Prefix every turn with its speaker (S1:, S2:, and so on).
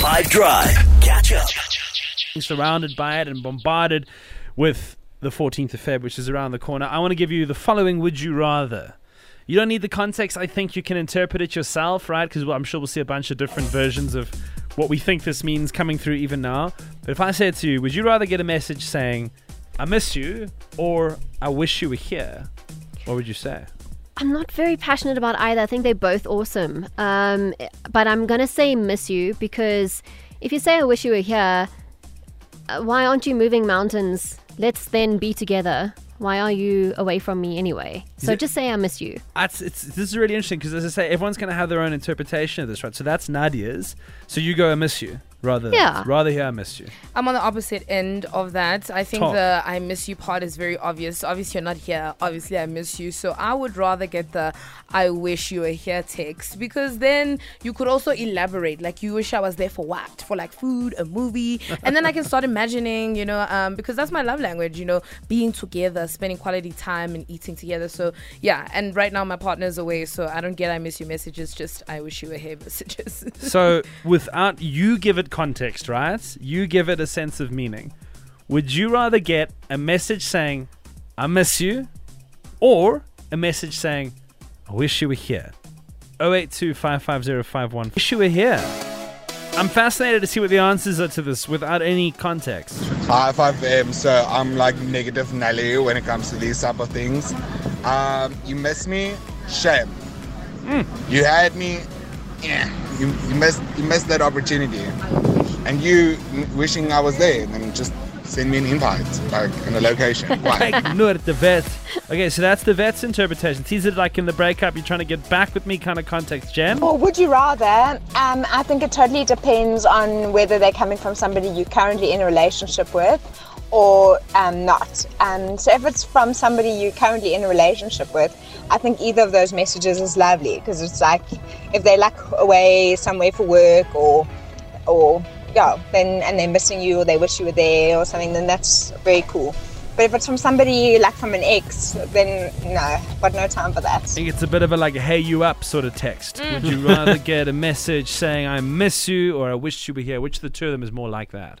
S1: 5 Drive. Catch up.
S2: surrounded by it and bombarded with the 14th of Feb, which is around the corner. I want to give you the following Would You Rather. You don't need the context. I think you can interpret it yourself, right? Because I'm sure we'll see a bunch of different versions of what we think this means coming through even now. But if I said to you, would you rather get a message saying, I miss you, or I wish you were here? What would you say?
S3: I'm not very passionate about either. I think they're both awesome. Um, but I'm going to say miss you because if you say I wish you were here, uh, why aren't you moving mountains? Let's then be together. Why are you away from me anyway? So just say I miss you.
S2: That's it's this is really interesting because as I say, everyone's going to have their own interpretation of this, right? So that's Nadia's. So you go, I miss you, rather
S3: Yeah.
S2: rather here, I miss you.
S4: I'm on the opposite end of that. I think the I miss you part is very obvious. Obviously, you're not here. Obviously, I miss you. So I would rather get the I wish you were here text because then you could also elaborate. Like, you wish I was there for what? For like food, a movie. And then I can start imagining, you know, um, because that's my love language, you know, being together, spending quality time and eating together. So yeah. And right now, my partner's away. So I don't get I miss you messages, just I wish you were here messages.
S2: So without you give it context, right? You give it a sense of meaning. Would you rather get a message saying, I miss you, or a message saying, I wish you were here? 082 55051. Wish you were here. I'm fascinated to see what the answers are to this without any context.
S5: Hi, 5M. So I'm like negative Nelly when it comes to these type of things. Um, you miss me? Shame. You had me? Yeah. You, you missed you missed that opportunity. And you wishing I was there, then just send me an invite, like in a location. Why?
S2: Ignore the vet. Okay, so that's the vet's interpretation. Is it like in the breakup, you're trying to get back with me kind of context, Jen?
S6: Or would you rather? Um, I think it totally depends on whether they're coming from somebody you're currently in a relationship with or um, not. Um, so if it's from somebody you're currently in a relationship with, I think either of those messages is lovely because it's like if they're like away somewhere for work or or yeah, then and they're missing you or they wish you were there or something, then that's very cool. But if it's from somebody like from an ex, then no, got no time for that.
S2: I think it's a bit of a like hey you up sort of text. Would you rather get a message saying I miss you or I wish you were here? Which of the two of them is more like that?